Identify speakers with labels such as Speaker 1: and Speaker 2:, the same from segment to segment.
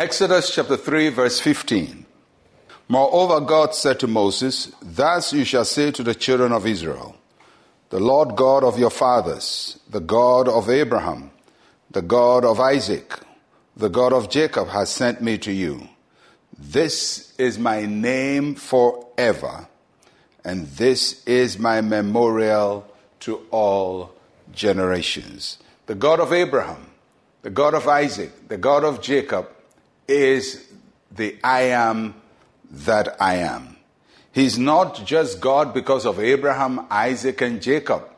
Speaker 1: Exodus chapter 3, verse 15. Moreover, God said to Moses, Thus you shall say to the children of Israel, The Lord God of your fathers, the God of Abraham, the God of Isaac, the God of Jacob has sent me to you. This is my name forever, and this is my memorial to all generations. The God of Abraham, the God of Isaac, the God of Jacob is the I am that I am. He's not just God because of Abraham, Isaac, and Jacob,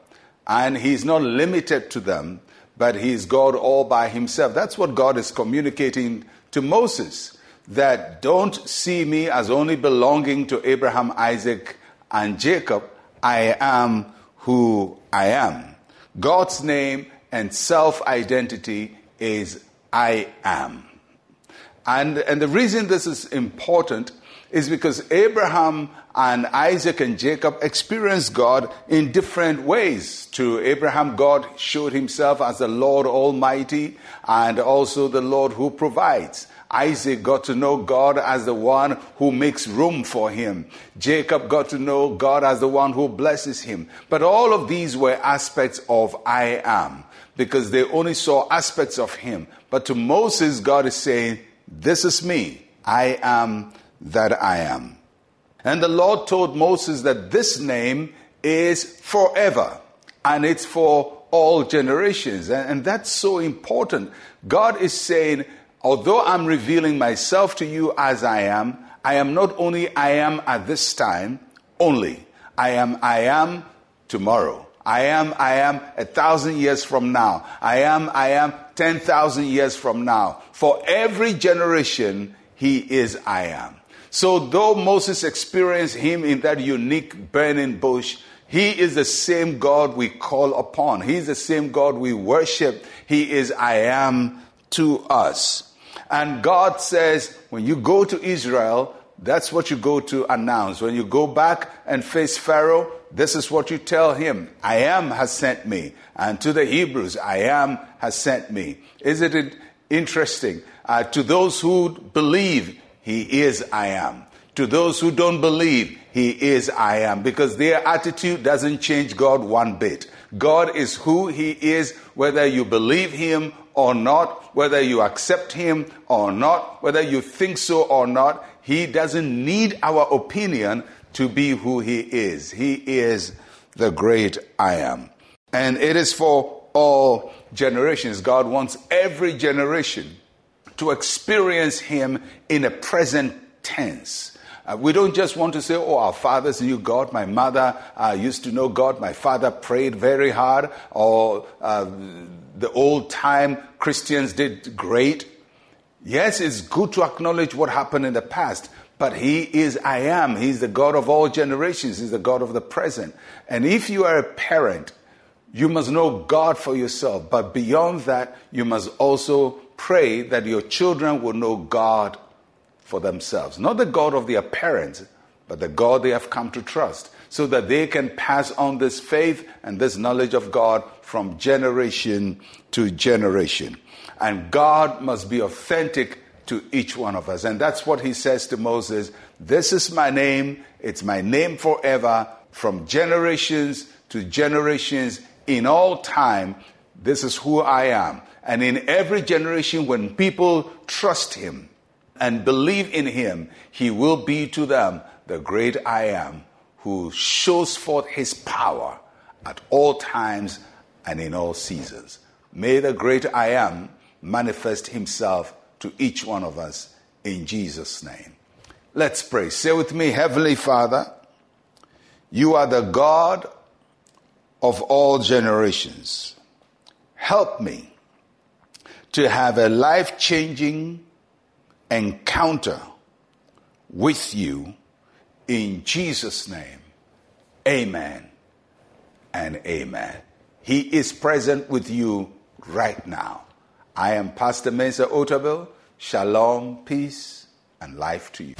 Speaker 1: and He's not limited to them, but He's God all by Himself. That's what God is communicating to Moses that don't see me as only belonging to Abraham, Isaac, and Jacob. I am who I am. God's name and self identity is I am. And, and the reason this is important is because Abraham and Isaac and Jacob experienced God in different ways. To Abraham, God showed himself as the Lord Almighty and also the Lord who provides. Isaac got to know God as the one who makes room for him. Jacob got to know God as the one who blesses him. But all of these were aspects of I am because they only saw aspects of him. But to Moses, God is saying, This is me. I am that I am. And the Lord told Moses that this name is forever and it's for all generations. And, that's so important. God is saying, although I'm revealing myself to you as I am, I am not only I am at this time only. I am I am tomorrow. I am I am a thousand years from now. I am I am 10,000 years from now. For every generation, he is I am. So though Moses experienced him in that unique burning bush, he is the same God we call upon. He is the same God we worship. He is I am to us. And God says, when you go to Israel, that's what you go to announce. When you go back and face Pharaoh, this is what you tell him I am has sent me. And to the Hebrews, I am has sent me. Isn't it interesting? Uh, to those who believe, he is I am. To those who don't believe, He is I am. Because their attitude doesn't change God one bit. God is who He is, whether you believe Him or not, whether you accept Him or not, whether you think so or not. He doesn't need our opinion to be who He is. He is the great I am. And it is for all generations. God wants every generation to experience Him in a present tense. Uh, we don't just want to say, oh, our fathers knew God, my mother uh, used to know God, my father prayed very hard, or uh, the old time Christians did great. Yes, it's good to acknowledge what happened in the past, but He is I am. He's the God of all generations, He's the God of the present. And if you are a parent, you must know God for yourself, but beyond that, you must also pray that your children will know God for themselves. Not the God of their parents, but the God they have come to trust, so that they can pass on this faith and this knowledge of God from generation to generation. And God must be authentic to each one of us. And that's what he says to Moses This is my name, it's my name forever, from generations to generations, in all time. This is who I am. And in every generation, when people trust him and believe in him, he will be to them the great I am who shows forth his power at all times and in all seasons. May the great I am manifest himself to each one of us in Jesus' name. Let's pray. Say with me, Heavenly Father, you are the God of all generations. Help me to have a life changing encounter with you in Jesus' name. Amen and amen. He is present with you right now. I am Pastor Mensa Otabil. Shalom, peace, and life to you.